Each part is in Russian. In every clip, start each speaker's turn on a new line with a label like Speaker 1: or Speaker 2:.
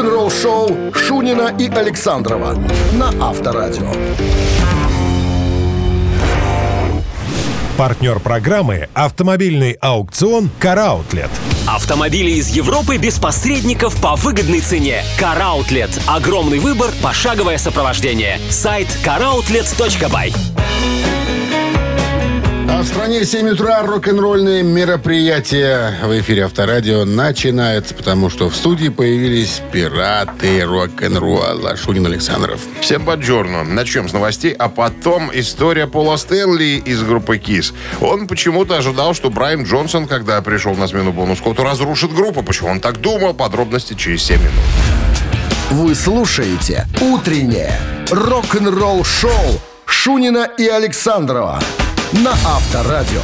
Speaker 1: Рок-н-ролл шоу Шунина и Александрова на Авторадио.
Speaker 2: Партнер программы «Автомобильный аукцион «Караутлет».
Speaker 3: Автомобили из Европы без посредников по выгодной цене. Караутлет. Огромный выбор, пошаговое сопровождение. Сайт caroutlet.by.
Speaker 4: А в стране 7 утра рок-н-ролльные мероприятия в эфире Авторадио начинается, потому что в студии появились пираты рок-н-ролла. Шунин Александров.
Speaker 5: Всем баджорно. Начнем с новостей, а потом история Пола Стэнли из группы Kiss. Он почему-то ожидал, что Брайан Джонсон, когда пришел на смену Бону Скотту, разрушит группу. Почему он так думал? Подробности через 7 минут.
Speaker 1: Вы слушаете «Утреннее рок-н-ролл-шоу» Шунина и Александрова на Авторадио.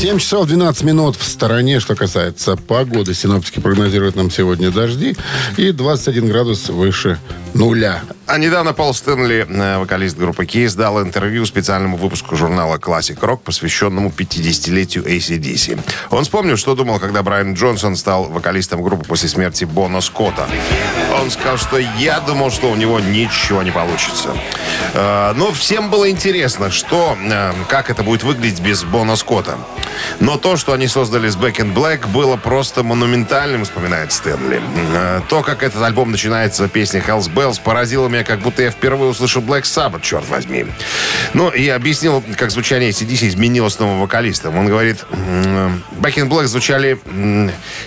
Speaker 4: 7 часов 12 минут в стороне, что касается погоды. Синоптики прогнозируют нам сегодня дожди и 21 градус выше нуля.
Speaker 5: А недавно Пол Стэнли, э, вокалист группы Kiss, дал интервью специальному выпуску журнала Classic Rock, посвященному 50-летию ACDC. Он вспомнил, что думал, когда Брайан Джонсон стал вокалистом группы после смерти Бона Скотта. Он сказал, что я думал, что у него ничего не получится. Э, Но всем было интересно, что, э, как это будет выглядеть без Бона Скотта. Но то, что они создали с Back in Black, было просто монументальным, вспоминает Стэнли. То, как этот альбом начинается песней Hells Bells, поразило меня, как будто я впервые услышал Black Sabbath, черт возьми. Ну, и объяснил, как звучание ACDC изменилось новым вокалистом. Он говорит, м, Back in Black звучали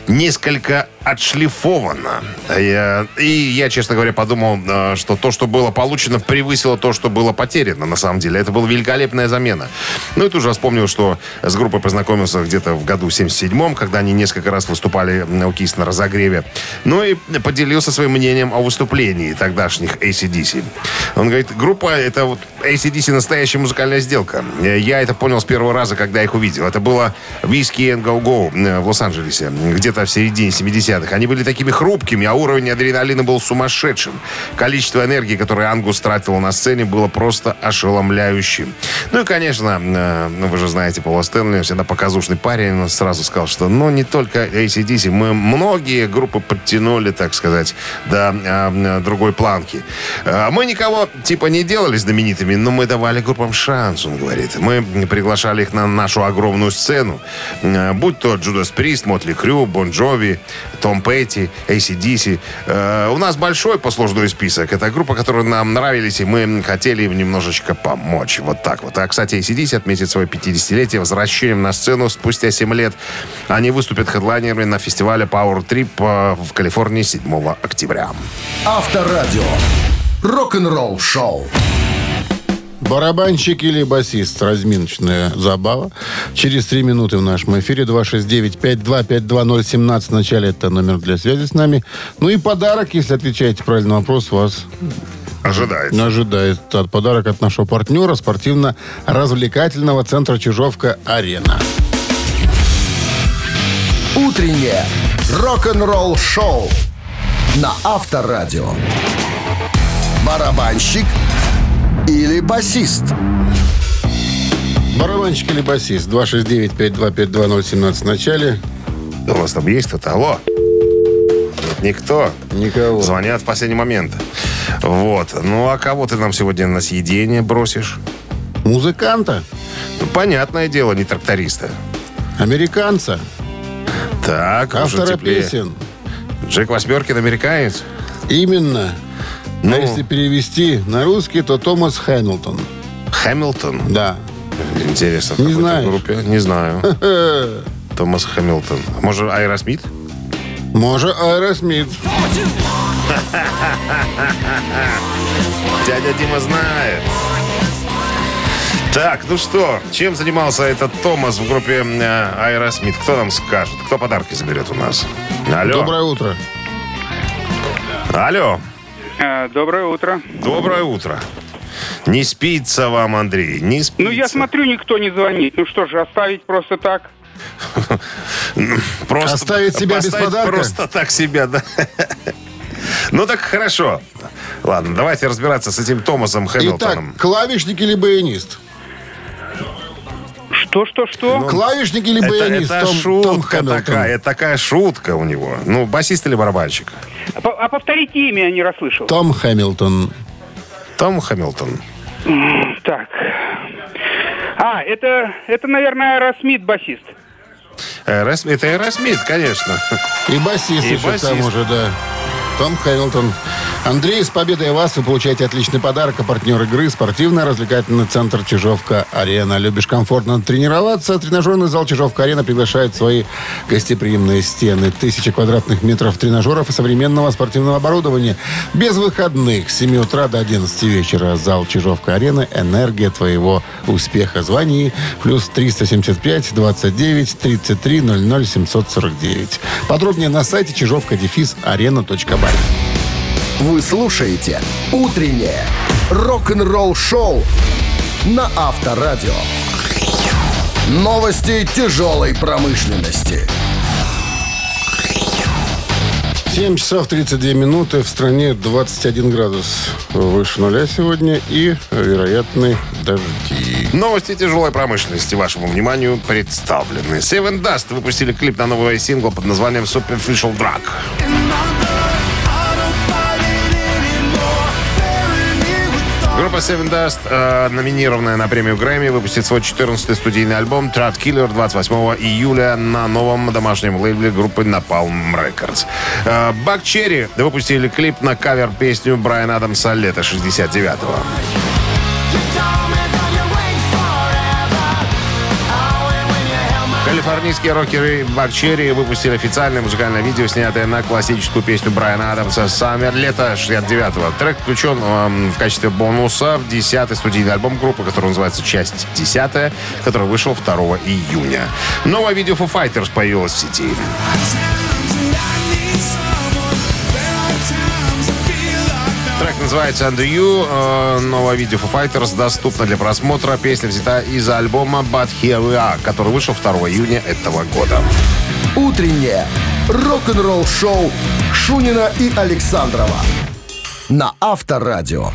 Speaker 5: несколько отшлифованно. Я- И я, честно говоря, подумал, э, что то, что было получено, превысило то, что было потеряно, на самом деле. Это была великолепная замена. Ну и тут же вспомнил, что с группой познакомился где-то в году 77-м, когда они несколько раз выступали у Кис на разогреве. Ну и поделился своим мнением о выступлении тогдашних ACDC. Он говорит, группа это вот ACDC настоящая музыкальная сделка. Я это понял с первого раза, когда их увидел. Это было and Go э, в Лос-Анджелесе, где-то в середине 70-х. Они были такими хрупкими, а уровень адреналина был сумасшедшим. Количество энергии, которое Ангус тратил на сцене, было просто ошеломляющим. Ну и, конечно, э, ну, вы же знаете, Пола Стэнли, всегда показушный парень, он сразу сказал, что, ну, не только ACDC, мы многие группы подтянули, так сказать, до э, другой планки. Э, Мы никого, типа, не делали знаменитыми, но мы давали группам шанс, он говорит. Мы приглашали их на нашу огромную сцену. Будь то Judas Priest, Мотли Крю, Бон Джови, Том Петти, ACDC. Э, У нас большой послужной список. Это группа, которые нам нравились, и мы хотели им немножечко помочь. Вот так вот. А, кстати, ACDC отметит свое 50-летие возвращением на сцену спустя 7 лет. Они выступят хедлайнерами на фестивале Power Trip э, в Калифорнии 7 октября.
Speaker 1: Авторадио. Рок-н-ролл шоу.
Speaker 4: Барабанщик или басист. Разминочная забава. Через три минуты в нашем эфире 269-5252-017. В начале это номер для связи с нами. Ну и подарок, если отвечаете правильно на вопрос, вас
Speaker 5: Ожидает.
Speaker 4: ожидает от подарок от нашего партнера спортивно-развлекательного центра «Чижовка-Арена».
Speaker 1: Утреннее рок-н-ролл шоу на Авторадио. Барабанщик или басист?
Speaker 4: Барабанщик или басист? 269-5252-017 в начале.
Speaker 5: У вас там есть кто-то? Алло? Нет, никто.
Speaker 4: Никого.
Speaker 5: Звонят в последний момент. Вот. Ну, а кого ты нам сегодня на съедение бросишь?
Speaker 4: Музыканта.
Speaker 5: Ну, понятное дело, не тракториста.
Speaker 4: Американца.
Speaker 5: Так, уже
Speaker 4: Автора
Speaker 5: теплее.
Speaker 4: песен.
Speaker 5: Джек Восьмеркин американец.
Speaker 4: Именно.
Speaker 5: Ну.
Speaker 4: А если перевести на русский, то Томас Хэмилтон.
Speaker 5: Хэмилтон.
Speaker 4: Да.
Speaker 5: Интересно, в
Speaker 4: Не
Speaker 5: какой-то
Speaker 4: знаешь?
Speaker 5: группе. Не знаю.
Speaker 4: Э,
Speaker 5: Томас Хэмилтон. Может, Айросмит?
Speaker 4: Может, Аэросмит.
Speaker 5: Дядя Дима знает. Так, ну что, чем занимался этот Томас в группе э, Аэросмит? Кто нам скажет? Кто подарки заберет у нас? Алло.
Speaker 4: Доброе утро.
Speaker 5: Алло.
Speaker 6: Э, Доброе утро.
Speaker 5: Доброе утро. Не спится вам, Андрей, не спится.
Speaker 6: Ну, я смотрю, никто не звонит. Ну что же, оставить просто так?
Speaker 5: Просто,
Speaker 4: Оставить себя без подарка?
Speaker 5: Просто так себя, да. Ну так хорошо. Ладно, давайте разбираться с этим Томасом
Speaker 4: Итак,
Speaker 5: Хэмилтоном.
Speaker 4: клавишник или баянист?
Speaker 6: Что, что, что?
Speaker 4: Клавишник или
Speaker 5: Это,
Speaker 4: баянист?
Speaker 5: это
Speaker 4: Том,
Speaker 5: шутка
Speaker 4: Том Хэмилтон.
Speaker 5: такая, это такая шутка у него. Ну, басист или барабанщик?
Speaker 6: А, а повторите имя, я не расслышал.
Speaker 4: Том Хэмилтон.
Speaker 5: Том Хамилтон.
Speaker 6: Так. А, это, это, наверное, Аэросмит басист.
Speaker 5: Эрос- Это Эросмит, конечно.
Speaker 4: И басист
Speaker 5: И
Speaker 4: еще к
Speaker 5: басист.
Speaker 4: тому же, да. Том Хэмилтон. Андрей, с победой вас вы получаете отличный подарок. А партнер игры – спортивно-развлекательный центр «Чижовка-Арена». Любишь комфортно тренироваться? Тренажерный зал «Чижовка-Арена» приглашает свои гостеприимные стены. Тысяча квадратных метров тренажеров и современного спортивного оборудования. Без выходных с 7 утра до 11 вечера. Зал «Чижовка-Арена» – энергия твоего успеха. Звони плюс 375 29 33 00 749. Подробнее на сайте чижовка-арена.бай.
Speaker 1: Вы слушаете «Утреннее рок-н-ролл-шоу» на Авторадио. Новости тяжелой промышленности.
Speaker 4: 7 часов 32 минуты. В стране 21 градус выше нуля сегодня и вероятны дожди.
Speaker 5: Новости тяжелой промышленности вашему вниманию представлены. Seven Dust выпустили клип на новый сингл под названием Superficial Drug. Группа Seven Dust, э, номинированная на премию Грэмми, выпустит свой 14-й студийный альбом Trad Killer 28 июля на новом домашнем лейбле группы Napalm Records. Э, Бак Черри выпустили клип на кавер-песню Брайана Адамса лета 69-го. Калифорнийские рокеры Бакчерри выпустили официальное музыкальное видео, снятое на классическую песню Брайана Адамса «Саммер» лето 69-го. Трек включен эм, в качестве бонуса в 10-й студийный альбом группы, который называется «Часть 10», который вышел 2 июня. Новое видео Foo Fighters появилось в сети. Трек называется Under You. Э, Новое видео Foo Fighters доступно для просмотра. Песня взята из альбома But Here We Are, который вышел 2 июня этого года.
Speaker 1: «Утреннее рок-н-ролл-шоу» Шунина и Александрова на Авторадио.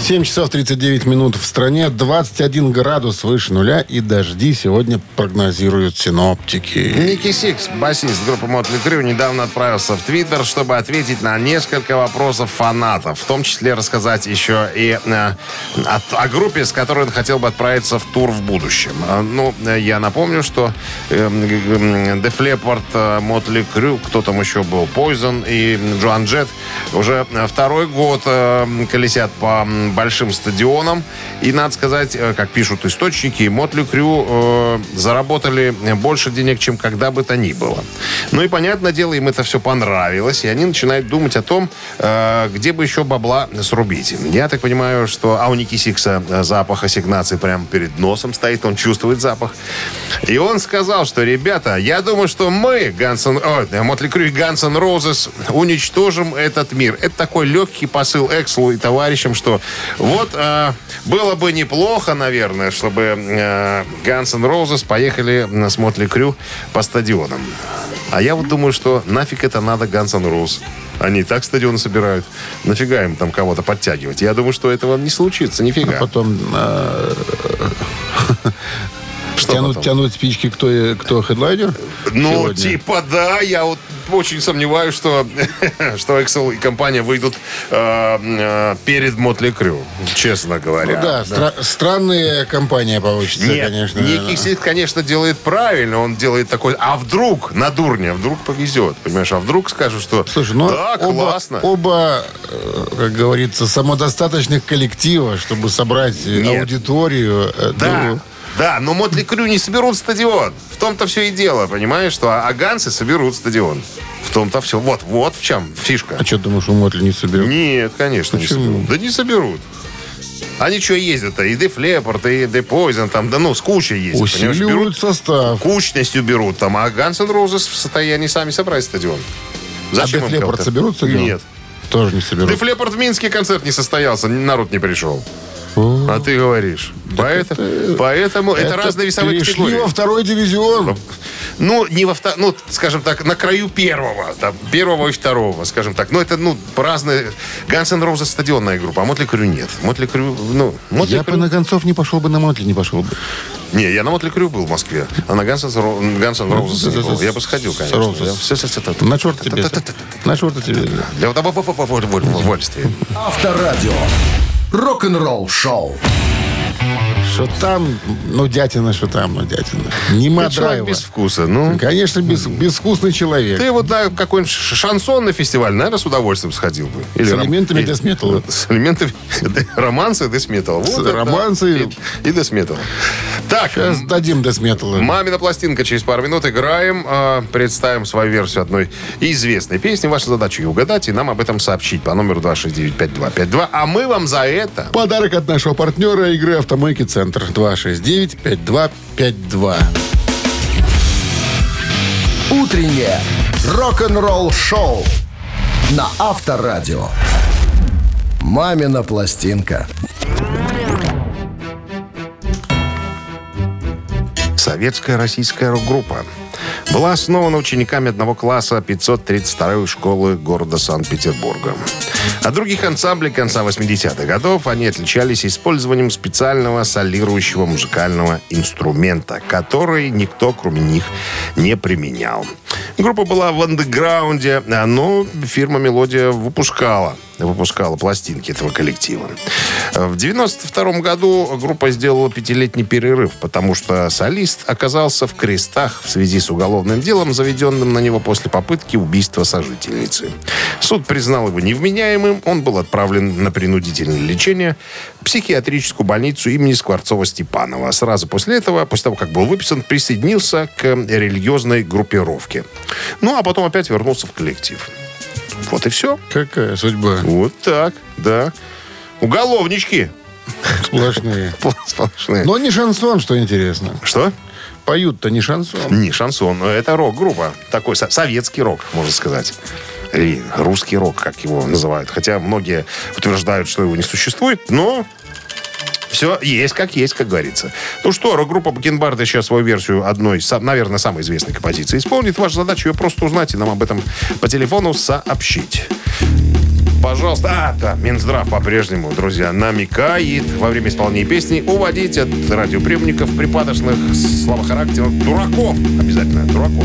Speaker 4: 7 часов 39 минут в стране, 21 градус выше нуля и дожди сегодня прогнозируют синоптики.
Speaker 5: Ники Сикс, басист группы Mötley Crüe, недавно отправился в Твиттер, чтобы ответить на несколько вопросов фанатов. В том числе рассказать еще и э, о, о группе, с которой он хотел бы отправиться в тур в будущем. Э, ну, э, я напомню, что э, Def Mötley Crüe, кто там еще был, Poison и Джоан Джет уже э, второй год э, колесят по большим стадионам. И, надо сказать, э, как пишут источники, Мотли Крю э, заработали больше денег, чем когда бы то ни было. Ну и, понятное дело, им это все понравилось, и они начинают думать о том, э, где бы еще бабла срубить. Я так понимаю, что... А у Ники Сикса э, запах ассигнации прямо перед носом стоит, он чувствует запах. И он сказал, что, ребята, я думаю, что мы, Гансен, Мотли Крю и Гансен Розес, уничтожим этот мир. Это такой легкий посыл Экслу и товарищам, что вот э, было бы неплохо, наверное, чтобы э, Guns N' Roses поехали на Мотли Крю по стадионам. А я вот думаю, что нафиг это надо Guns N' Roses. Они и так стадионы собирают. Нафига им там кого-то подтягивать? Я думаю, что этого не случится. Нифига.
Speaker 4: Потом э,
Speaker 5: Что потом?
Speaker 4: тянуть спички, кто, кто хедлайнер?
Speaker 5: Ну,
Speaker 4: сегодня?
Speaker 5: типа, да, я вот очень сомневаюсь, что, что Axl и компания выйдут э, э, перед Mötley Crüe, честно
Speaker 4: Ну
Speaker 5: говоря.
Speaker 4: да, стра- странная компания получится,
Speaker 5: Нет,
Speaker 4: конечно.
Speaker 5: Ники Сикс, конечно, делает правильно. Он делает такой, а вдруг, на дурня, вдруг повезет. Понимаешь, а вдруг скажут, что
Speaker 4: Слушай, ну
Speaker 5: да,
Speaker 4: оба,
Speaker 5: классно.
Speaker 4: оба, э, как говорится, самодостаточных коллектива, чтобы собрать э,
Speaker 5: Нет.
Speaker 4: аудиторию. э,
Speaker 5: Да,
Speaker 4: ну,
Speaker 5: да, но Мотли Крю не соберут стадион. В том-то все и дело, понимаешь, что а Аганцы соберут стадион. В том-то все. Вот, вот в чем фишка.
Speaker 4: а что думаешь, у Мотли не соберет?
Speaker 5: Нет, конечно, не
Speaker 4: Почему?
Speaker 5: соберут. Да не соберут. Они что ездят-то? И Def Leppard, и Poison, там, да ну, с кучей ездят.
Speaker 4: Усиливают
Speaker 5: берут
Speaker 4: состав.
Speaker 5: кучностью берут там, а N' Roses в состоянии сами собрать стадион.
Speaker 4: А
Speaker 5: Зачем
Speaker 4: Leppard
Speaker 5: кого-то?
Speaker 4: соберут стадион?
Speaker 5: Нет.
Speaker 4: Тоже не соберут.
Speaker 5: Def Leppard в Минске концерт не состоялся, народ не пришел. А ты говоришь. Поэтому, поэтому это, разные весовые категории.
Speaker 4: во второй дивизион.
Speaker 5: ну, не во вто- ну, скажем так, на краю первого, там, первого и второго, скажем так. Ну, это, ну, разные... Guns N' Roses стадионная группа, а Мотли Крю нет. Мотли Крю, ну, Мотли
Speaker 4: Я бы на концов не пошел бы, на Мотли не пошел бы.
Speaker 5: Не, я на Мотли Крю был в Москве, а на Guns N' Roses. Я бы сходил, конечно.
Speaker 4: На черт тебе. На черт тебе.
Speaker 5: Для удовольствия.
Speaker 1: Авторадио. Рок-н-ролл шоу.
Speaker 4: Что там, ну, дятина, что там, ну, дятина.
Speaker 5: Человек
Speaker 4: драйва.
Speaker 5: без вкуса, ну.
Speaker 4: Конечно, без, безвкусный человек.
Speaker 5: Ты вот на какой-нибудь ш- шансонный фестиваль, наверное, с удовольствием сходил бы.
Speaker 4: С
Speaker 5: ром-
Speaker 4: элементами дэс-металла.
Speaker 5: С элементами романса.
Speaker 4: С
Speaker 5: Вот это
Speaker 4: романса и-
Speaker 5: и, дэс-металла. Так,
Speaker 4: Сейчас дадим десметалла.
Speaker 5: Мамина пластинка через пару минут играем. а, представим свою версию одной известной песни. Ваша задача ее угадать и нам об этом сообщить по номеру 269-5252. А мы вам за это...
Speaker 4: Подарок от нашего партнера игры «Автомойки Центр» 269-5252.
Speaker 1: Утреннее рок-н-ролл шоу на Авторадио. Мамина пластинка.
Speaker 5: Советская российская рок-группа была основана учениками одного класса 532 школы города Санкт-Петербурга. От других ансамблей конца 80-х годов они отличались использованием специального солирующего музыкального инструмента, который никто, кроме них, не применял. Группа была в андеграунде, но фирма «Мелодия» выпускала выпускала пластинки этого коллектива. В 92 году группа сделала пятилетний перерыв, потому что солист оказался в крестах в связи с уголовным делом, заведенным на него после попытки убийства сожительницы. Суд признал его невменяемым, он был отправлен на принудительное лечение в психиатрическую больницу имени Скворцова-Степанова. Сразу после этого, после того, как был выписан, присоединился к религиозной группировке. Ну, а потом опять вернулся в коллектив. Вот и все.
Speaker 4: Какая судьба?
Speaker 5: Вот так, да. Уголовнички.
Speaker 4: Сплошные.
Speaker 5: Сплошные.
Speaker 4: Но не шансон, что интересно.
Speaker 5: Что?
Speaker 4: Поют-то не шансон.
Speaker 5: Не, шансон. Это рок-группа. Такой со- советский рок, можно сказать. Или русский рок, как его называют. Хотя многие утверждают, что его не существует, но все есть как есть, как говорится. Ну что, рок-группа Бакенбарда сейчас свою версию одной, наверное, самой известной композиции исполнит. Ваша задача ее просто узнать и нам об этом по телефону сообщить. Пожалуйста. А, да, Минздрав по-прежнему, друзья, намекает во время исполнения песни уводить от радиоприемников припадочных слабохарактерных дураков. Обязательно дураков.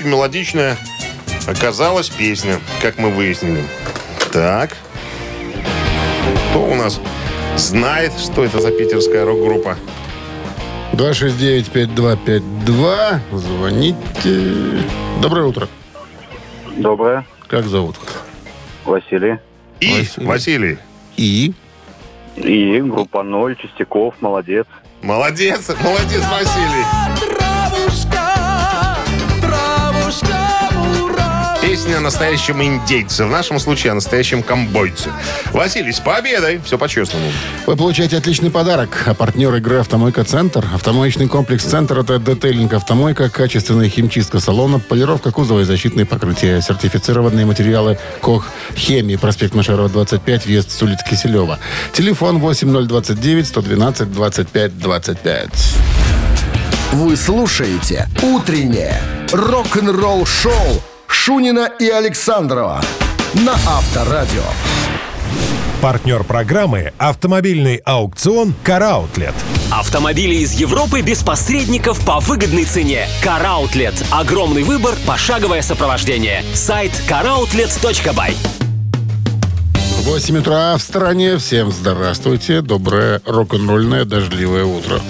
Speaker 5: Очень мелодичная оказалась песня, как мы выяснили. Так. Кто у нас знает, что это за питерская рок-группа?
Speaker 4: 269-5252. Звоните. Доброе утро.
Speaker 7: Доброе.
Speaker 4: Как зовут?
Speaker 7: Василий.
Speaker 5: И
Speaker 4: Василий.
Speaker 5: Василий.
Speaker 4: И?
Speaker 7: И группа ноль, Чистяков, молодец.
Speaker 5: Молодец, молодец, Василий. Песня о настоящем индейце. В нашем случае о настоящем комбойце. Василий, с победой. Все по-честному.
Speaker 4: Вы получаете отличный подарок. А партнер игры «Автомойка Центр». Автомоечный комплекс «Центр» — это детейлинг «Автомойка», качественная химчистка салона, полировка кузова и защитные покрытия, сертифицированные материалы «Кох Хемии», проспект Машарова, 25, въезд с улицы Киселева. Телефон 8029-112-25-25.
Speaker 1: Вы слушаете «Утреннее рок-н-ролл шоу» Шунина и Александрова на Авторадио.
Speaker 2: Партнер программы «Автомобильный аукцион «Караутлет».
Speaker 3: Автомобили из Европы без посредников по выгодной цене. Караутлет. Огромный выбор, пошаговое сопровождение. Сайт caroutlet.by.
Speaker 4: 8 утра в стране. Всем здравствуйте. Доброе рок-н-ролльное дождливое утро.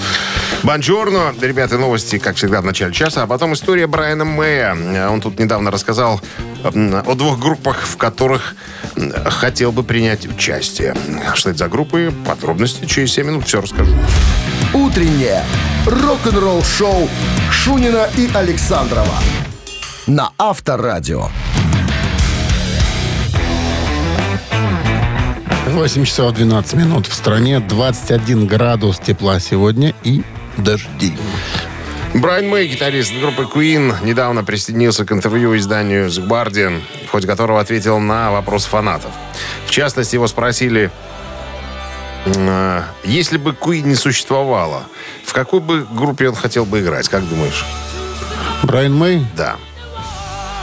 Speaker 5: Бонжорно. Ребята, новости, как всегда, в начале часа. А потом история Брайана Мэя. Он тут недавно рассказал о двух группах, в которых хотел бы принять участие. Что это за группы? Подробности через 7 минут все расскажу.
Speaker 1: Утреннее рок-н-ролл-шоу Шунина и Александрова на Авторадио.
Speaker 4: 8 часов 12 минут в стране. 21 градус тепла сегодня и дожди.
Speaker 5: Брайан Мэй, гитарист группы Queen, недавно присоединился к интервью изданию The Guardian, в ходе которого ответил на вопрос фанатов. В частности, его спросили, э, если бы Queen не существовало, в какой бы группе он хотел бы играть, как думаешь?
Speaker 4: Брайан Мэй,
Speaker 5: Да.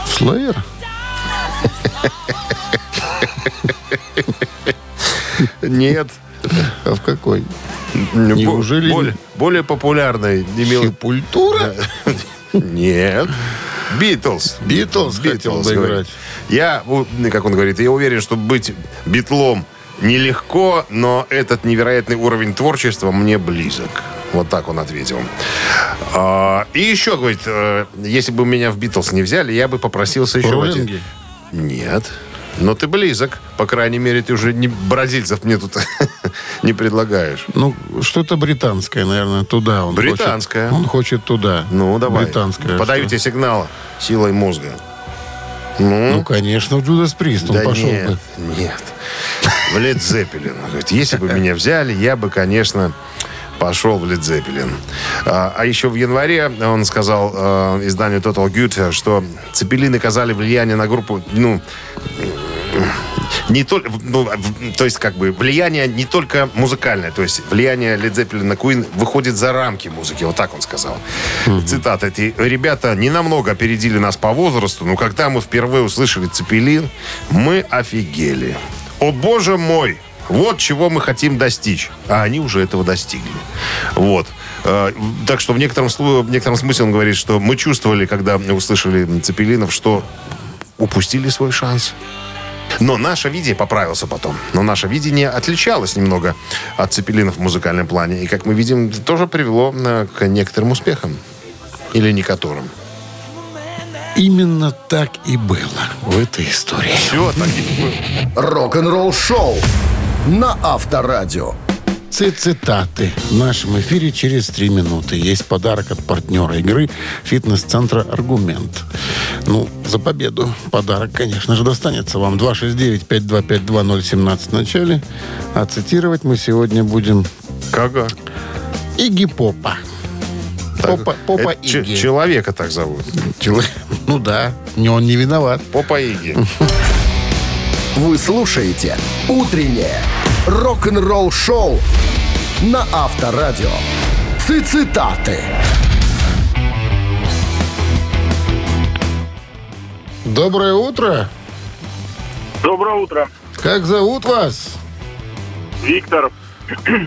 Speaker 4: Слеер.
Speaker 5: Нет.
Speaker 4: А в какой?
Speaker 5: Неужели? Более, более популярной. Мил-
Speaker 4: Сепультура?
Speaker 5: Нет. Битлз.
Speaker 4: Битлз хотел бы играть.
Speaker 5: Я, как он говорит, я уверен, что быть битлом нелегко, но этот невероятный уровень творчества мне близок. Вот так он ответил. А, и еще, говорит, э, если бы меня в Битлз не взяли, я бы попросился еще...
Speaker 4: Роллинги?
Speaker 5: Нет. Но ты близок. По крайней мере, ты уже не бразильцев мне тут не предлагаешь.
Speaker 4: Ну, что-то британское, наверное, туда он
Speaker 5: Британское.
Speaker 4: хочет. Он хочет туда.
Speaker 5: Ну, давай.
Speaker 4: Британское.
Speaker 5: Подаю
Speaker 4: что?
Speaker 5: тебе сигнал силой мозга.
Speaker 4: Ну, конечно, в Джудас Прист он
Speaker 5: да
Speaker 4: пошел
Speaker 5: нет,
Speaker 4: бы.
Speaker 5: нет. В Лед Зеппелин. Говорит, если бы меня взяли, я бы, конечно, пошел в Лед Зеппелин. А, а еще в январе он сказал э, изданию Total Good, что Цепелины оказали влияние на группу, ну, не только, ну, то есть как бы влияние не только музыкальное, то есть влияние Led Zeppelin на Queen выходит за рамки музыки, вот так он сказал. Цитата. Эти ребята не намного опередили нас по возрасту, но когда мы впервые услышали Цепелин, мы офигели. О боже мой! Вот чего мы хотим достичь. А они уже этого достигли. Вот. Э, Так что в некотором, в некотором смысле он говорит, что мы чувствовали, когда услышали Цепелинов, что упустили свой шанс. Но наше видение, поправился потом, но наше видение отличалось немного от Цепелинов в музыкальном плане. И, как мы видим, это тоже привело э, к некоторым успехам. Или не которым.
Speaker 4: Именно так и было в этой истории.
Speaker 5: Все, так и было.
Speaker 1: Рок-н-ролл-шоу на Авторадио.
Speaker 4: Ци- Цитаты в нашем эфире через три минуты. Есть подарок от партнера игры фитнес-центра «Аргумент». Ну, за победу подарок, конечно же, достанется вам. 269-5252-017 в начале. А цитировать мы сегодня будем
Speaker 5: Кага.
Speaker 4: Игги Попа. Попа, Попа
Speaker 5: Это
Speaker 4: Игги.
Speaker 5: человека так зовут.
Speaker 4: Чело- Ну да, не он не виноват.
Speaker 5: Попа Иги.
Speaker 1: Вы слушаете «Утреннее рок-н-ролл-шоу» на Авторадио. Цитаты.
Speaker 4: Доброе утро.
Speaker 7: Доброе утро.
Speaker 4: Как зовут вас?
Speaker 7: Виктор.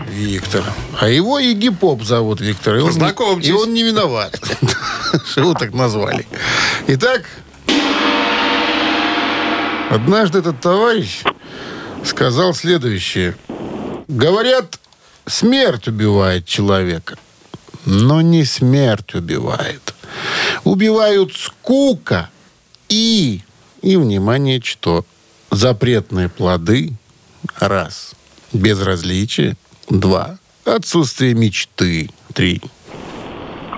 Speaker 4: Виктор. А его Игги Поп зовут Виктор. И он, не-
Speaker 5: Познакомьтесь.
Speaker 4: и он не виноват, что его так назвали. Итак, однажды этот товарищ сказал следующее. Говорят, смерть убивает человека, но не смерть убивает. Убивают скука и, и внимание, что запретные плоды, раз, безразличие, два, отсутствие мечты, три.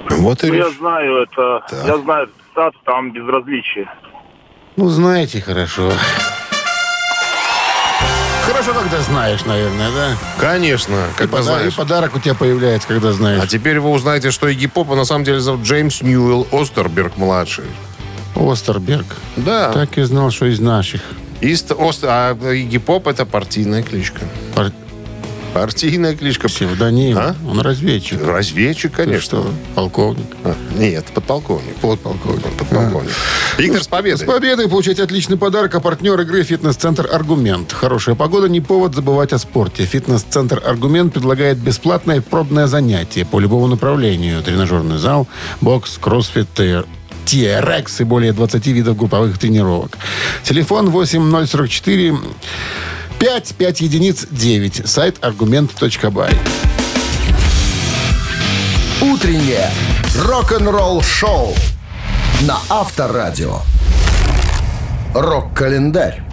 Speaker 5: Вот и
Speaker 7: Ну, я знаю это. Я знаю цитату, там безразличие.
Speaker 4: Ну, знаете хорошо. Хорошо, когда знаешь, наверное, да?
Speaker 5: Конечно,
Speaker 4: И
Speaker 5: когда
Speaker 4: пода-
Speaker 5: знаешь.
Speaker 4: И подарок у тебя появляется, когда знаешь.
Speaker 5: А теперь вы узнаете, что Игги Попа на самом деле зовут Джеймс Ньюэлл Остерберг-младший.
Speaker 4: Остерберг.
Speaker 5: Да.
Speaker 4: Так и знал, что из наших.
Speaker 5: Ист, Ост, а Игги Поп это партийная кличка.
Speaker 4: Пар-
Speaker 5: Партийная кличка.
Speaker 4: Псевдоним.
Speaker 5: А?
Speaker 4: Он разведчик.
Speaker 5: Разведчик,
Speaker 4: Ты
Speaker 5: конечно.
Speaker 4: что, полковник?
Speaker 5: А, Нет, подполковник.
Speaker 4: Подполковник.
Speaker 5: Подполковник. Виктор, с
Speaker 4: С
Speaker 5: победой.
Speaker 4: победой получаете отличный подарок. А партнер игры «Фитнес-центр Аргумент». Хорошая погода не повод забывать о спорте. «Фитнес-центр Аргумент» предлагает бесплатное пробное занятие по любому направлению. Тренажерный зал, бокс, кроссфит. TRX и более 20 видов групповых тренировок. Телефон 8044 5 5 единиц 9. Сайт аргумент.бай.
Speaker 1: Утреннее рок-н-ролл-шоу на Авторадио. Рок-календарь.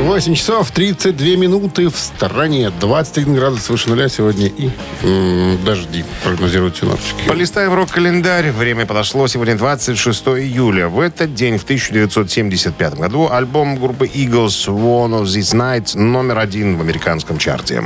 Speaker 4: 8 часов 32 минуты в стороне. 21 градус выше нуля сегодня и м, дожди прогнозируют синоптики.
Speaker 5: Полистаем рок-календарь. Время подошло. Сегодня 26 июля. В этот день, в 1975 году, альбом группы Eagles «One of These Nights» номер один в американском чарте.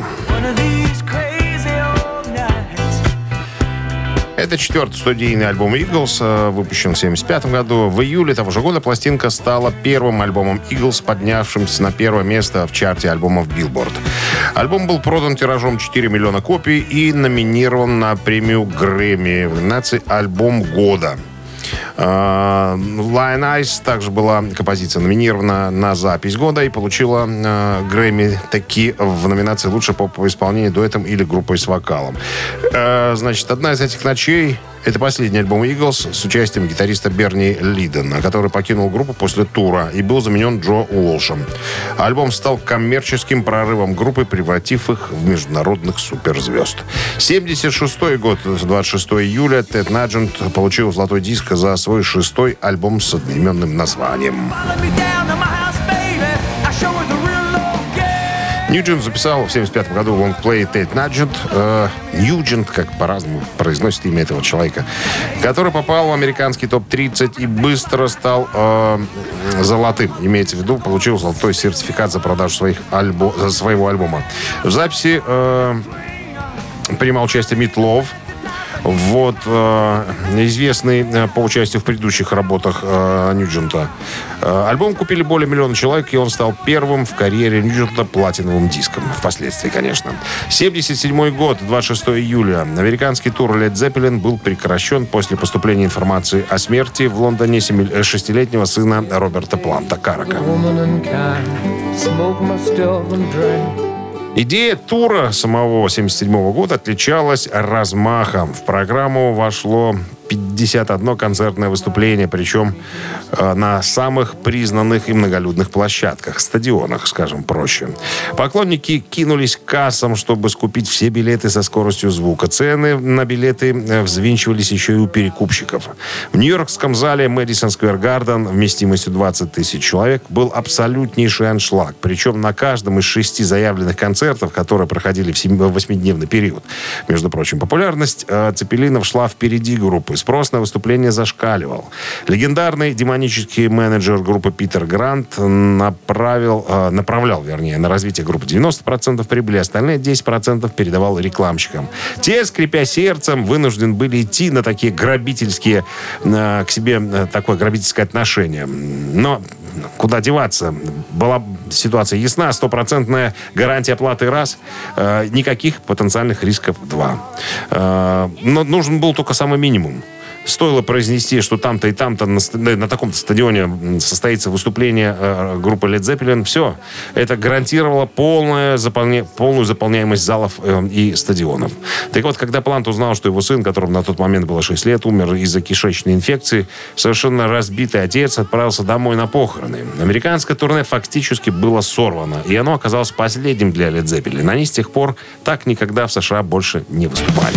Speaker 5: Это четвертый студийный альбом Eagles, э, выпущен в 1975 году. В июле того же года пластинка стала первым альбомом Eagles, поднявшимся на первое место в чарте альбомов Billboard. Альбом был продан тиражом 4 миллиона копий и номинирован на премию Грэмми в номинации «Альбом года». Э, Lion Eyes также была композиция номинирована на запись года и получила э, Грэмми таки в номинации «Лучшее поповое исполнение дуэтом или группой с вокалом». Э, значит, одна из этих ночей это последний альбом Eagles с участием гитариста Берни Лидена, который покинул группу после тура и был заменен Джо Уолшем. Альбом стал коммерческим прорывом группы, превратив их в международных суперзвезд. 76 год, 26 июля, Тед Наджент получил золотой диск за свой шестой альбом с одноименным названием. Ньюджент записал в 75 году лонгплей Тед Наджент. Ньюджент, как по-разному произносит имя этого человека, который попал в американский топ-30 и быстро стал э, золотым. Имеется в виду, получил золотой сертификат за продажу своих альбо- своего альбома. В записи э, принимал участие Мит Лов, вот, э, известный э, по участию в предыдущих работах э, Ньюджента. Э, альбом купили более миллиона человек, и он стал первым в карьере Ньюджента платиновым диском. Впоследствии, конечно. 77 год, 26 июля. Американский тур Led Zeppelin был прекращен после поступления информации о смерти в Лондоне э, шестилетнего сына Роберта Планта Карака. Идея тура самого 77 года отличалась размахом. В программу вошло 51 концертное выступление, причем э, на самых признанных и многолюдных площадках, стадионах, скажем проще. Поклонники кинулись к кассам, чтобы скупить все билеты со скоростью звука. Цены на билеты э, взвинчивались еще и у перекупщиков. В Нью-Йоркском зале Мэдисон Сквер Гарден вместимостью 20 тысяч человек был абсолютнейший аншлаг. Причем на каждом из шести заявленных концертов, которые проходили в восьмидневный период. Между прочим, популярность э, Цепелинов шла впереди группы. Спрос на выступление зашкаливал. Легендарный демонический менеджер группы Питер Грант направил, э, направлял, вернее, на развитие группы 90% прибыли, остальные 10% передавал рекламщикам. Те, скрипя сердцем, вынуждены были идти на такие грабительские, э, к себе э, такое грабительское отношение. Но куда деваться? Была ситуация ясна, стопроцентная гарантия оплаты раз, э, никаких потенциальных рисков два. Э, но нужен был только самый минимум. Стоило произнести, что там-то и там-то на, на таком-то стадионе состоится выступление э, группы Led Zeppelin. Все. Это гарантировало полное заполня- полную заполняемость залов э, и стадионов. Так вот, когда Плант узнал, что его сын, которому на тот момент было 6 лет, умер из-за кишечной инфекции, совершенно разбитый отец отправился домой на похороны. Американское турне фактически было сорвано, и оно оказалось последним для Led Zeppelin. Они с тех пор так никогда в США больше не выступали.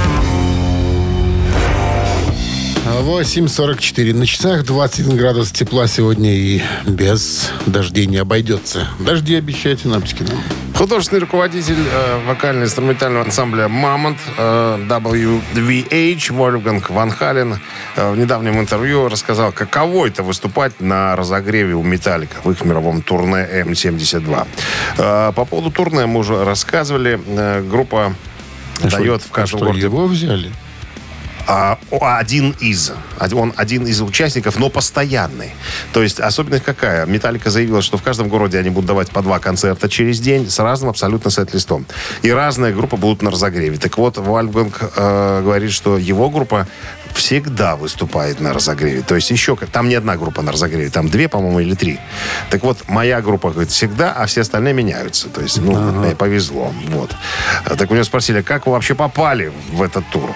Speaker 4: 8.44 на часах, 21 градус тепла сегодня и без дождей не обойдется. Дожди обещают синаптики нам.
Speaker 5: Художественный руководитель э, вокально-инструментального ансамбля «Мамонт» э, WVH Вольфганг Ван Хален э, в недавнем интервью рассказал, каково это выступать на разогреве у «Металлика» в их мировом турне M72. Э, по поводу турне мы уже рассказывали. Э, группа дает в каждом
Speaker 4: Что,
Speaker 5: городе
Speaker 4: его взяли?
Speaker 5: А, один из. Он один из участников, но постоянный. То есть особенность какая? Металлика заявила, что в каждом городе они будут давать по два концерта через день с разным абсолютно сет-листом. И разные группы будут на разогреве. Так вот, Вальфганг э, говорит, что его группа всегда выступает на разогреве. То есть еще, там не одна группа на разогреве, там две, по-моему, или три. Так вот, моя группа, говорит, всегда, а все остальные меняются. То есть, ну, мне повезло. Вот. А Так у него спросили, как вы вообще попали в этот тур?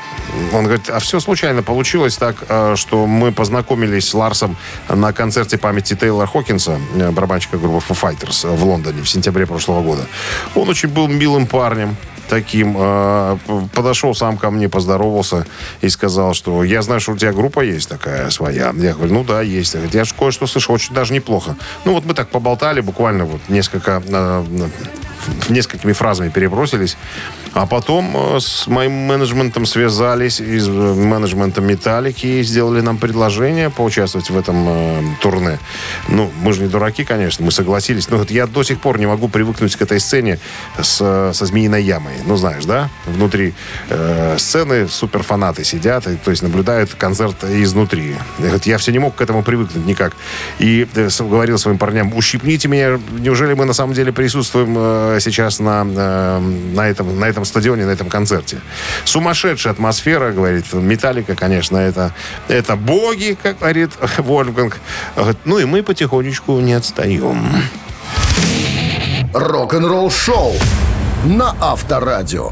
Speaker 5: Он говорит, а все случайно получилось так, э, что мы познакомились с Ларсом на концерте памяти Тейлора Хокинса, э, барабанщика группы Foo Fighters э, в Лондоне в сентябре прошлого года. Он очень был милым парнем, таким, п- подошел сам ко мне, поздоровался и сказал, что я знаю, что у тебя группа есть такая своя. Я говорю, ну да, есть. Я же кое-что слышал, очень даже неплохо. Ну вот мы так поболтали, буквально вот несколько, э, несколькими фразами перебросились. А потом э, с моим менеджментом связались, и с э, менеджментом Металлики, и сделали нам предложение поучаствовать в этом э, турне. Ну, мы же не дураки, конечно, мы согласились. Но вот я до сих пор не могу привыкнуть к этой сцене с, со Змеиной ямой. Ну, знаешь, да? Внутри э, сцены суперфанаты сидят, и, то есть наблюдают концерт изнутри. Я, говорю, я все не мог к этому привыкнуть никак. И э, говорил своим парням, ущипните меня, неужели мы на самом деле присутствуем э, сейчас на, э, на, этом, на этом стадионе, на этом концерте. Сумасшедшая атмосфера, говорит Металлика, конечно, это, это боги, как говорит Вольфганг. Ну и мы потихонечку не отстаем.
Speaker 1: Рок-н-ролл шоу на Авторадио.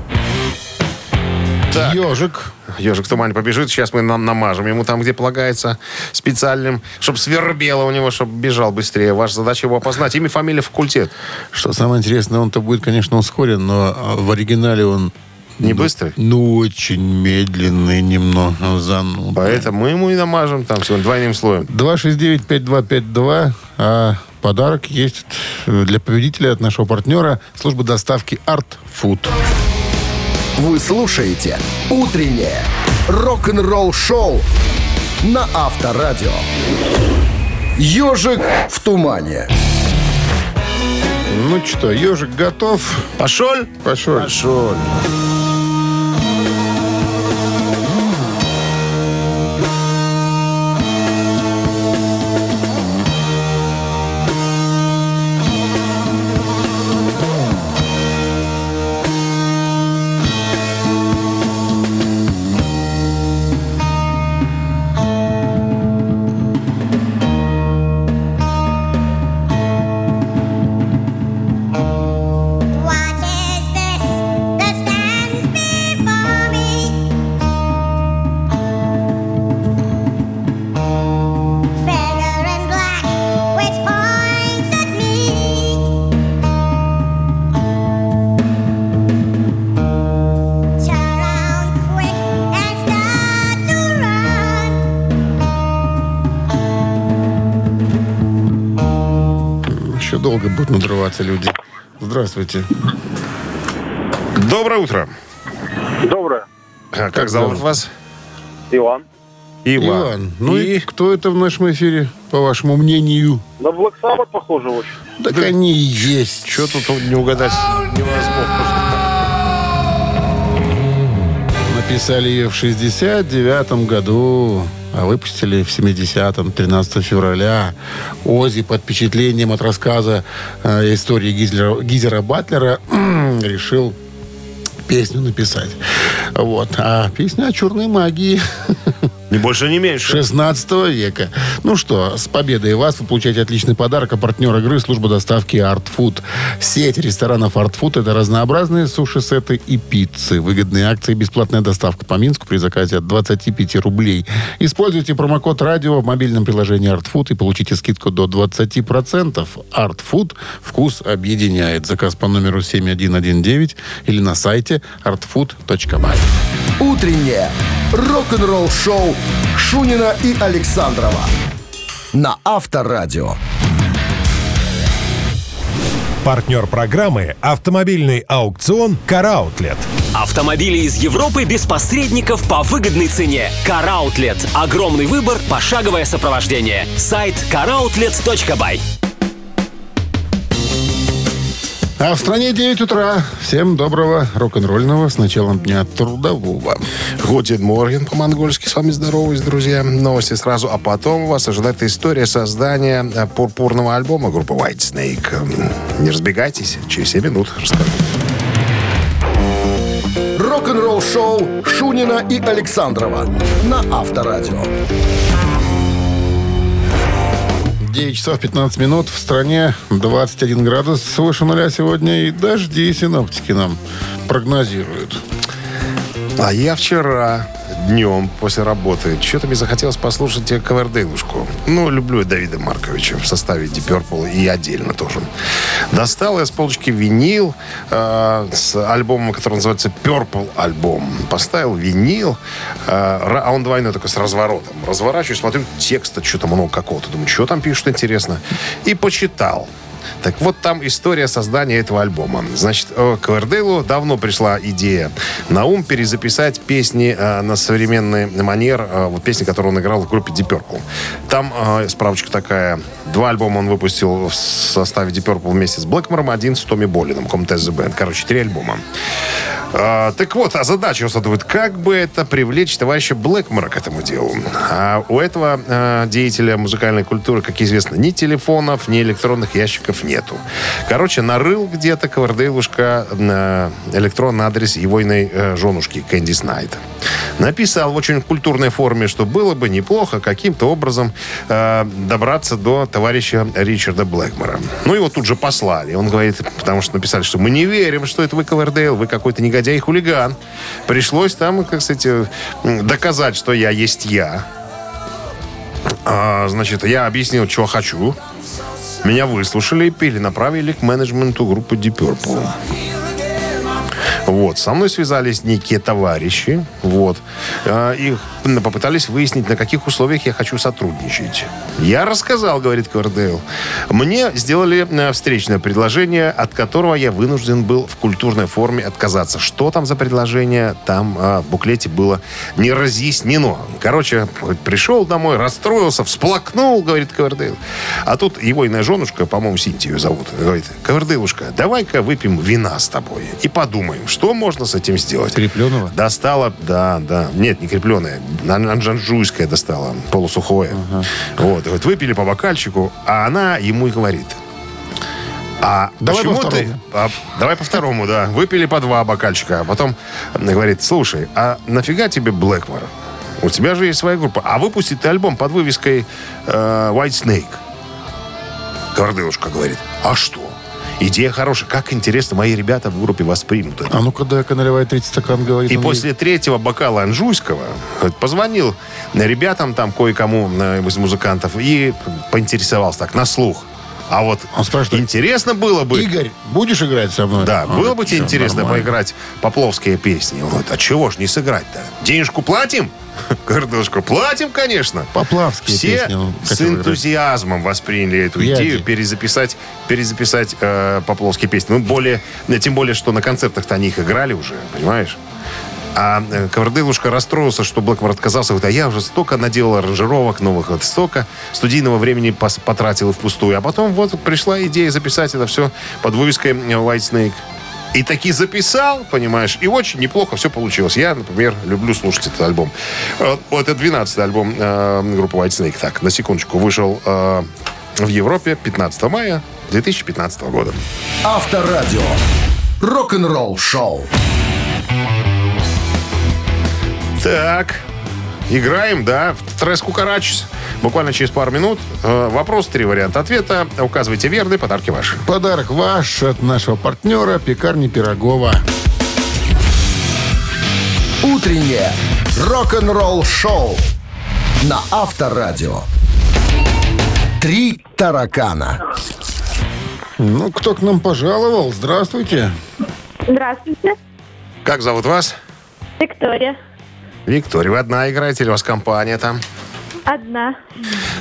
Speaker 4: Ежик.
Speaker 5: Ежик в тумане побежит, сейчас мы нам намажем ему там, где полагается, специальным, чтобы свербело у него, чтобы бежал быстрее. Ваша задача его опознать. Имя, фамилия, факультет.
Speaker 4: Что самое интересное, он-то будет, конечно, ускорен, но а, в оригинале он...
Speaker 5: Не
Speaker 4: ну,
Speaker 5: быстрый?
Speaker 4: Ну, очень медленный немного, занудный.
Speaker 5: Поэтому мы ему и намажем там сегодня двойным слоем.
Speaker 4: 269-5252. А подарок есть э, для победителя от нашего партнера службы доставки Art Food.
Speaker 1: Вы слушаете «Утреннее рок-н-ролл-шоу» на Авторадио. «Ежик в тумане».
Speaker 4: Ну что, ежик готов?
Speaker 5: Пошел?
Speaker 4: Пошел.
Speaker 5: Пошел.
Speaker 4: Еще долго будут надрываться люди. Здравствуйте.
Speaker 5: Доброе утро.
Speaker 7: Доброе.
Speaker 5: А Как зовут вас?
Speaker 7: Иван.
Speaker 4: Иван, ну и кто это в нашем эфире, по вашему мнению?
Speaker 7: На Black Sabbath похоже очень.
Speaker 4: Так они и есть.
Speaker 5: Что тут не угадать невозможно.
Speaker 4: Написали ее в 69 году, выпустили в 70-м, 13 февраля. Ози под впечатлением от рассказа э, истории Гизера, Гизера Батлера решил песню написать. Вот. А песня о черной магии
Speaker 5: Ни больше, ни меньше.
Speaker 4: 16 века. Ну что, с победой вас вы получаете отличный подарок. А партнер игры служба доставки Art Food. Сеть ресторанов Art Food это разнообразные суши-сеты и пиццы. Выгодные акции, бесплатная доставка по Минску при заказе от 25 рублей. Используйте промокод радио в мобильном приложении Art Food и получите скидку до 20%. Art Food вкус объединяет. Заказ по номеру 7119 или на сайте artfood.by.
Speaker 1: «Утреннее рок-н-ролл-шоу» Шунина и Александрова на Авторадио.
Speaker 2: Партнер программы «Автомобильный аукцион «Караутлет».
Speaker 3: Автомобили из Европы без посредников по выгодной цене. Караутлет. Огромный выбор, пошаговое сопровождение. Сайт caroutlet.by.
Speaker 4: А в стране 9 утра. Всем доброго рок-н-ролльного с началом дня трудового.
Speaker 5: Гутин Морген по-монгольски. С вами здороваюсь, друзья. Новости сразу. А потом вас ожидает история создания э, пурпурного альбома группы White Snake. Не разбегайтесь. Через 7 минут расскажу.
Speaker 1: Рок-н-ролл шоу Шунина и Александрова на Авторадио.
Speaker 4: 9 часов 15 минут. В стране 21 градус выше нуля сегодня. И дожди синоптики нам прогнозируют.
Speaker 5: А я вчера днем после работы что-то мне захотелось послушать Ковердейлушку. Ну, люблю Давида Марковича в составе Deep Purple и отдельно тоже. Достал я с полочки винил э, с альбомом, который называется Purple альбом. Поставил винил, э, а он двойной такой с разворотом. Разворачиваю, смотрю, текста что-то много какого-то. Думаю, что там пишут, интересно. И почитал. Так вот там история создания этого альбома. Значит, э, Ковердейлу давно пришла идея на ум перезаписать песни э, на современный манер, э, вот песни, которые он играл в группе Deep Purple. Там э, справочка такая. Два альбома он выпустил в составе Deep Purple вместе с Блэкмором, один с Томми Боллином, Comtesse the Band. Короче, три альбома. А, так вот, а задача думает, как бы это привлечь товарища Блэкмора к этому делу. А у этого э, деятеля музыкальной культуры, как известно, ни телефонов, ни электронных ящиков нету. Короче, нарыл где-то Ковердейлушка э, электронный адрес егойной э, женушки Кэндис Найт. Написал в очень культурной форме, что было бы неплохо каким-то образом э, добраться до товарища Ричарда Блэкмора. Ну, его тут же послали. Он говорит, потому что написали, что мы не верим, что это вы Ковердейл, вы какой-то негодяй и хулиган. Пришлось там, как кстати, доказать, что я есть я. А, значит, я объяснил, что хочу. Меня выслушали и перенаправили к менеджменту группы Deep Purple. Вот, со мной связались некие товарищи, вот, э, их попытались выяснить, на каких условиях я хочу сотрудничать. Я рассказал, говорит Ковердейл. Мне сделали э, встречное предложение, от которого я вынужден был в культурной форме отказаться. Что там за предложение, там э, в буклете было не разъяснено. Короче, пришел домой, расстроился, всплакнул, говорит Ковердейл. А тут его иная женушка, по-моему, Синтию зовут, говорит, Ковердейлушка, давай-ка выпьем вина с тобой и подумаем, что можно с этим сделать.
Speaker 4: Крепленого?
Speaker 5: Достала, да, да. Нет, не крепленое. Анжанжуйское достала, полусухое. Вот, говорит, выпили по бокальчику, а она ему и говорит. А
Speaker 4: Давай
Speaker 5: почему
Speaker 4: по
Speaker 5: ты...
Speaker 4: второму.
Speaker 5: а, давай по второму, да. Выпили по два бокальчика. А потом говорит, слушай, а нафига тебе Блэкмор? У тебя же есть своя группа. А выпустить ты альбом под вывеской э, White Snake. Гордылушка говорит, а что? Идея хорошая. Как интересно, мои ребята в группе воспримут это.
Speaker 4: А ну-ка, дай-ка наливай 30 стакан, говорит
Speaker 5: И после третьего бокала анжуйского позвонил ребятам там кое-кому э, из музыкантов и поинтересовался так на слух. А вот
Speaker 4: Он спрашивает,
Speaker 5: интересно было бы...
Speaker 4: Игорь, будешь играть со мной?
Speaker 5: Да,
Speaker 4: А,
Speaker 5: было бы тебе интересно
Speaker 4: нормально.
Speaker 5: поиграть попловские песни. Говорит, а чего ж не сыграть-то? Денежку платим? Гордушку платим, конечно.
Speaker 4: Поплавские
Speaker 5: Все
Speaker 4: песни он
Speaker 5: с
Speaker 4: хотел играть.
Speaker 5: энтузиазмом восприняли эту
Speaker 4: Я
Speaker 5: идею
Speaker 4: один.
Speaker 5: перезаписать, перезаписать э, попловские песни. Ну, более, тем более, что на концертах-то они их играли уже, понимаешь? А э, Кавардылушка расстроился, что Блэкмор отказался. Говорит, а я уже столько наделал аранжировок новых, вот столько студийного времени потратил впустую. А потом вот пришла идея записать это все под вывеской э, White Snake. И таки записал, понимаешь, и очень неплохо все получилось. Я, например, люблю слушать этот альбом. Э, Вот это 12-й альбом э, группы White Snake. Так, на секундочку, вышел э, в Европе 15 мая 2015 года.
Speaker 1: Авторадио. Рок-н-ролл шоу.
Speaker 5: Так, играем, да, в Трес Кукарачес. Буквально через пару минут. Э, Вопрос, три варианта ответа. Указывайте верный, подарки ваши.
Speaker 4: Подарок ваш от нашего партнера пекарни Пирогова.
Speaker 1: Утреннее рок-н-ролл шоу на Авторадио. Три таракана.
Speaker 4: Ну, кто к нам пожаловал? Здравствуйте.
Speaker 8: Здравствуйте,
Speaker 5: Как зовут вас?
Speaker 8: Виктория.
Speaker 5: Виктория, вы одна играете или у вас компания там?
Speaker 8: Одна.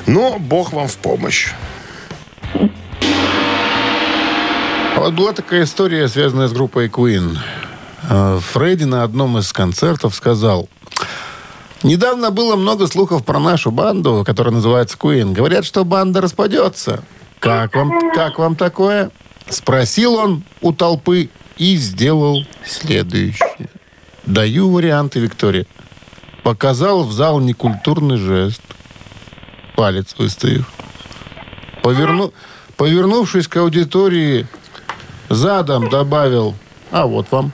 Speaker 5: Ну, бог вам в помощь.
Speaker 4: Вот была такая история, связанная с группой Queen. Э, Фредди на одном из концертов сказал, недавно было много слухов про нашу банду, которая называется Queen. Говорят, что банда распадется. Как вам, как вам такое? Спросил он у толпы и сделал следующее. Даю варианты, Виктория. Показал в зал некультурный жест. Палец выставив. Поверну... Повернувшись к аудитории, задом добавил «А вот вам».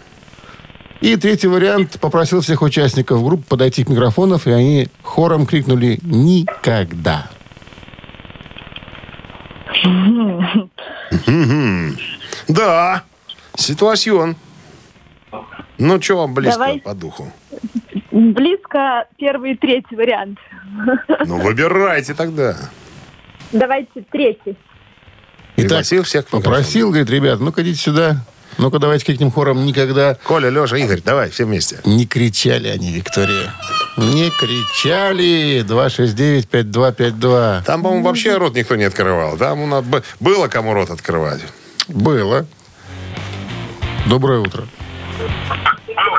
Speaker 4: И третий вариант попросил всех участников группы подойти к микрофонов, и они хором крикнули «Никогда».
Speaker 5: Да, ситуацион. Ну, что вам близко
Speaker 8: Давай.
Speaker 5: по духу?
Speaker 8: Близко первый и третий вариант.
Speaker 5: Ну, выбирайте тогда.
Speaker 8: Давайте третий.
Speaker 4: Итак,
Speaker 5: Пригласил всех
Speaker 4: попросил, говорит, ребят, ну-ка идите сюда. Ну-ка давайте крикнем хором «Никогда».
Speaker 5: Коля, Леша, Игорь, давай, все вместе.
Speaker 4: Не кричали они, Виктория. Не кричали. 269-5252.
Speaker 5: Там, по-моему, вообще рот никто не открывал. Там у нас бы- было кому рот открывать.
Speaker 4: Было. Доброе утро.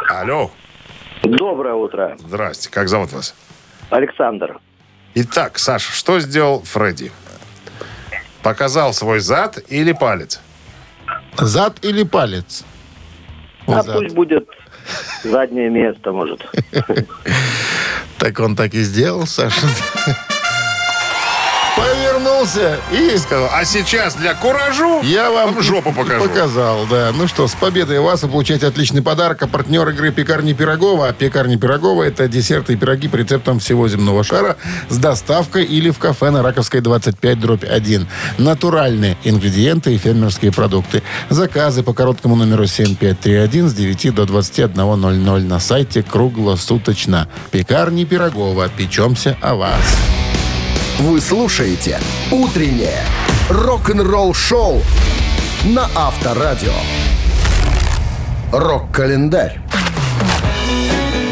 Speaker 5: Алло,
Speaker 7: Доброе утро.
Speaker 5: здрасте, как зовут вас?
Speaker 7: Александр.
Speaker 5: Итак, Саша, что сделал Фредди? Показал свой зад или палец?
Speaker 4: Зад или палец?
Speaker 7: А
Speaker 4: Зад.
Speaker 7: пусть будет заднее место, может.
Speaker 4: Так он так и сделал, Саша. Повернулся и
Speaker 5: Сказал, а сейчас для куражу
Speaker 4: Я вам
Speaker 5: жопу покажу.
Speaker 4: Показал, да. Ну что, с победой вас вы получаете отличный подарок. А партнер игры «Пекарни Пирогова». А «Пекарни Пирогова» — это десерты и пироги по рецептам всего земного шара с доставкой или в кафе на Раковской 25, дробь 1. Натуральные ингредиенты и фермерские продукты. Заказы по короткому номеру 7531 с 9 до 21.00 на сайте круглосуточно. «Пекарни Пирогова». Печемся о вас.
Speaker 1: Вы слушаете «Утреннее рок-н-ролл-шоу» на Авторадио. Рок-календарь.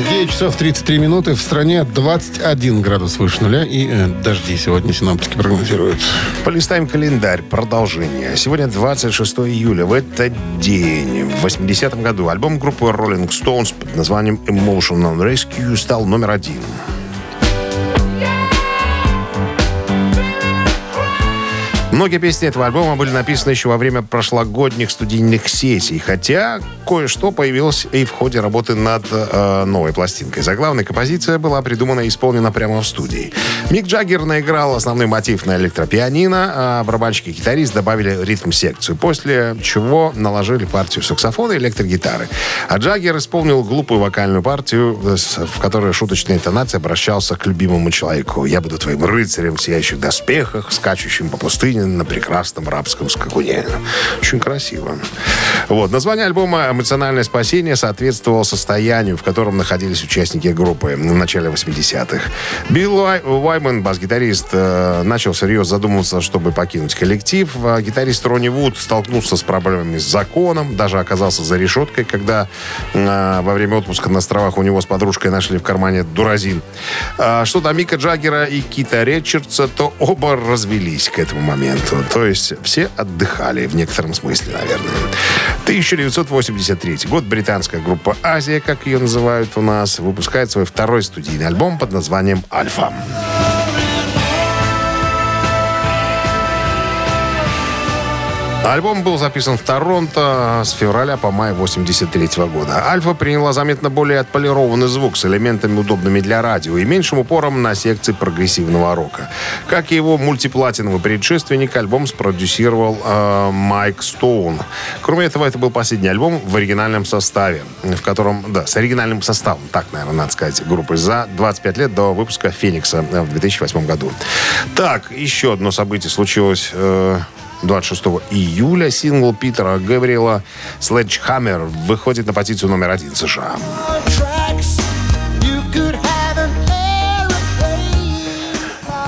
Speaker 4: 9 часов 33 минуты. В стране 21 градус выше нуля. И э, дожди сегодня синоптики прогнозируют.
Speaker 5: Полистаем календарь. Продолжение. Сегодня 26 июля. В этот день, в 80-м году, альбом группы Rolling Stones под названием Emotional Rescue стал номер один. Многие песни этого альбома были написаны еще во время прошлогодних студийных сессий, хотя кое-что появилось и в ходе работы над э, новой пластинкой. Заглавная композиция была придумана и исполнена прямо в студии. Мик Джаггер наиграл основной мотив на электропианино, а барабанщик и гитарист добавили ритм-секцию, после чего наложили партию саксофона и электрогитары. А Джаггер исполнил глупую вокальную партию, э, в которой шуточной интонацией обращался к любимому человеку. «Я буду твоим рыцарем в сияющих доспехах, скачущим по пустыне на прекрасном рабском скакуне». Очень красиво. Вот. Название альбома «Эмоциональное спасение» соответствовало состоянию, в котором находились участники группы в начале 80-х. Билл Уай- Уайман, бас-гитарист, э, начал всерьез задумываться, чтобы покинуть коллектив. А гитарист Ронни Вуд столкнулся с проблемами с законом, даже оказался за решеткой, когда э, во время отпуска на островах у него с подружкой нашли в кармане дуразин. А что до Мика Джаггера и Кита Ричардса, то оба развелись к этому моменту. То есть все отдыхали в некотором смысле, наверное. 1983 год. Британская группа «Азия», как ее называют у нас, выпускает свой второй студийный альбом под названием «Альфа». Альбом был записан в Торонто с февраля по май 83 года. Альфа приняла заметно более отполированный звук с элементами, удобными для радио и меньшим упором на секции прогрессивного рока. Как и его мультиплатиновый предшественник, альбом спродюсировал э, Майк Стоун. Кроме этого, это был последний альбом в оригинальном составе, в котором, да, с оригинальным составом, так, наверное, надо сказать, группы за 25 лет до выпуска «Феникса» в 2008 году. Так, еще одно событие случилось... э, 26 июля сингл Питера Гавриэла «Sledgehammer» выходит на позицию номер один США.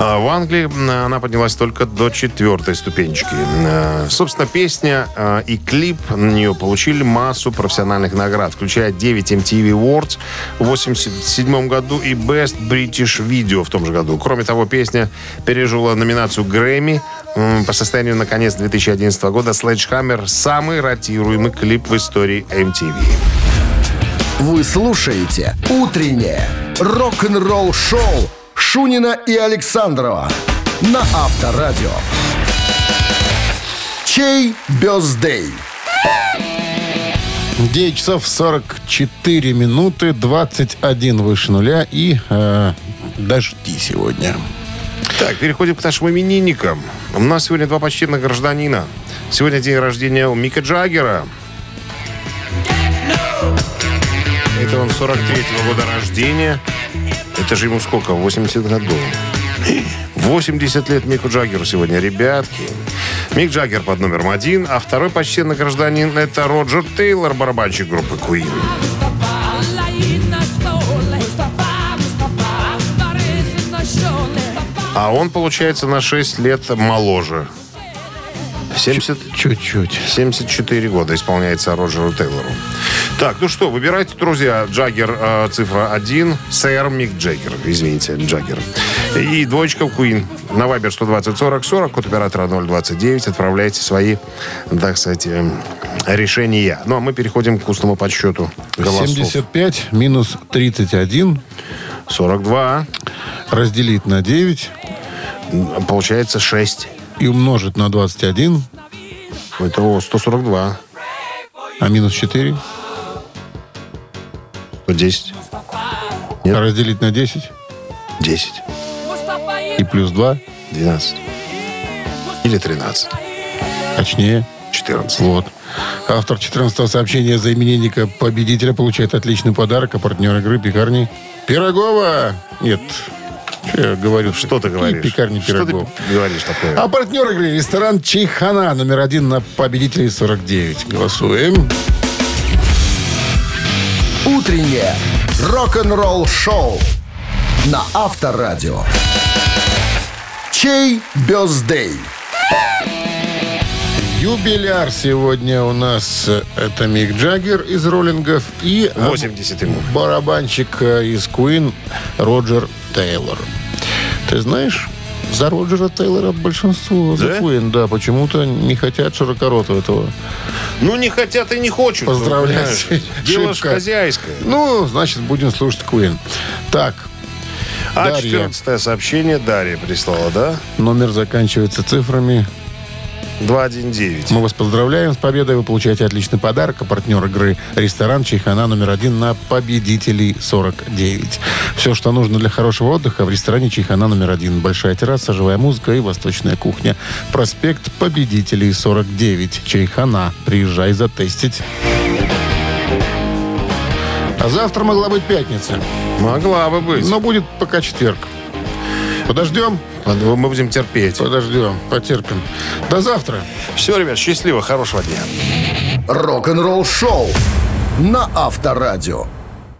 Speaker 5: В Англии она поднялась только до четвертой ступенечки. Э, Собственно, песня э, и клип на нее получили массу профессиональных наград, включая 9 MTV Awards в 1987 году и Best British Video в том же году. Кроме того, песня пережила номинацию Грэмми. По состоянию на конец 2011 года Sledgehammer – самый ротируемый клип в истории MTV.
Speaker 1: Вы слушаете «Утреннее рок-н-ролл-шоу» Шунина и Александрова на Авторадио. Чей бездей?
Speaker 4: 9 часов 44 минуты, 21 выше нуля и э, дожди сегодня.
Speaker 5: Так, переходим к нашим именинникам. У нас сегодня два почтенных гражданина. Сегодня день рождения у Мика Джаггера. Это он 43-го года рождения. Это же ему сколько? 80 годов. 80 лет Мику Джаггеру сегодня, ребятки. Мик Джаггер под номером один, а второй почтенный гражданин это Роджер Тейлор, барабанщик группы Queen. А он, получается, на 6 лет моложе. 70,
Speaker 4: Чуть-чуть.
Speaker 5: 74 года исполняется Роджеру Тейлору. Так, ну что, выбирайте, друзья. Джаггер э, цифра 1, сэр Мик Джаггер, извините, Джаггер. И двоечка Queen. На Вайбер 120 40 40, код оператора 029. Отправляйте свои, так сказать, э, решения. Ну, а мы переходим к устному подсчету голосов.
Speaker 4: 75 минус 31
Speaker 5: 42.
Speaker 4: разделить на 9
Speaker 5: Получается 6.
Speaker 4: и умножить на 21,
Speaker 5: Это о, 142.
Speaker 4: а минус 4
Speaker 5: 110. Нет.
Speaker 4: разделить на 10
Speaker 5: 10.
Speaker 4: и плюс 2,
Speaker 5: 12. Или 13.
Speaker 4: точнее.
Speaker 5: 14.
Speaker 4: Вот. Автор 14-го сообщения за именинника победителя получает отличный подарок, а партнер игры пекарни Пирогова. Нет, что я говорю?
Speaker 5: Что ты говоришь?
Speaker 4: Пекарни
Speaker 5: Что
Speaker 4: Пирогова.
Speaker 5: ты говоришь такое?
Speaker 4: А партнер игры ресторан Чайхана, номер один на победителей 49. Голосуем.
Speaker 1: Утреннее рок-н-ролл-шоу на Авторадио. Чей бездей?
Speaker 4: Юбиляр сегодня у нас э, это Мик Джаггер из роллингов и э,
Speaker 5: 80 ему.
Speaker 4: барабанщик э, из Queen Роджер Тейлор. Ты знаешь, за Роджера Тейлора большинство за
Speaker 5: Да?
Speaker 4: Queen, да, почему-то не хотят широкоротого этого.
Speaker 5: Ну, не хотят и не хочут.
Speaker 4: Поздравлять.
Speaker 5: понимаешь? Дело ж
Speaker 4: Шибко.
Speaker 5: хозяйское.
Speaker 4: Ну, значит, будем слушать Queen. Так,
Speaker 5: А
Speaker 4: Дарья.
Speaker 5: 14 сообщение Дарья прислала, да?
Speaker 4: номер заканчивается цифрами
Speaker 5: 219.
Speaker 4: Мы вас поздравляем с победой. Вы получаете отличный подарок. А партнер игры ресторан Чайхана номер один на победителей 49. Все, что нужно для хорошего отдыха в ресторане Чайхана номер один. Большая терраса, живая музыка и восточная кухня. Проспект победителей 49. Чайхана. Приезжай затестить. А завтра могла быть пятница.
Speaker 5: Могла бы быть.
Speaker 4: Но будет пока четверг. Подождем?
Speaker 5: Мы будем терпеть.
Speaker 4: Подождем. Потерпим. До завтра.
Speaker 5: Все, ребят, счастливо, хорошего дня.
Speaker 1: Рок-н-ролл-шоу на Авторадио.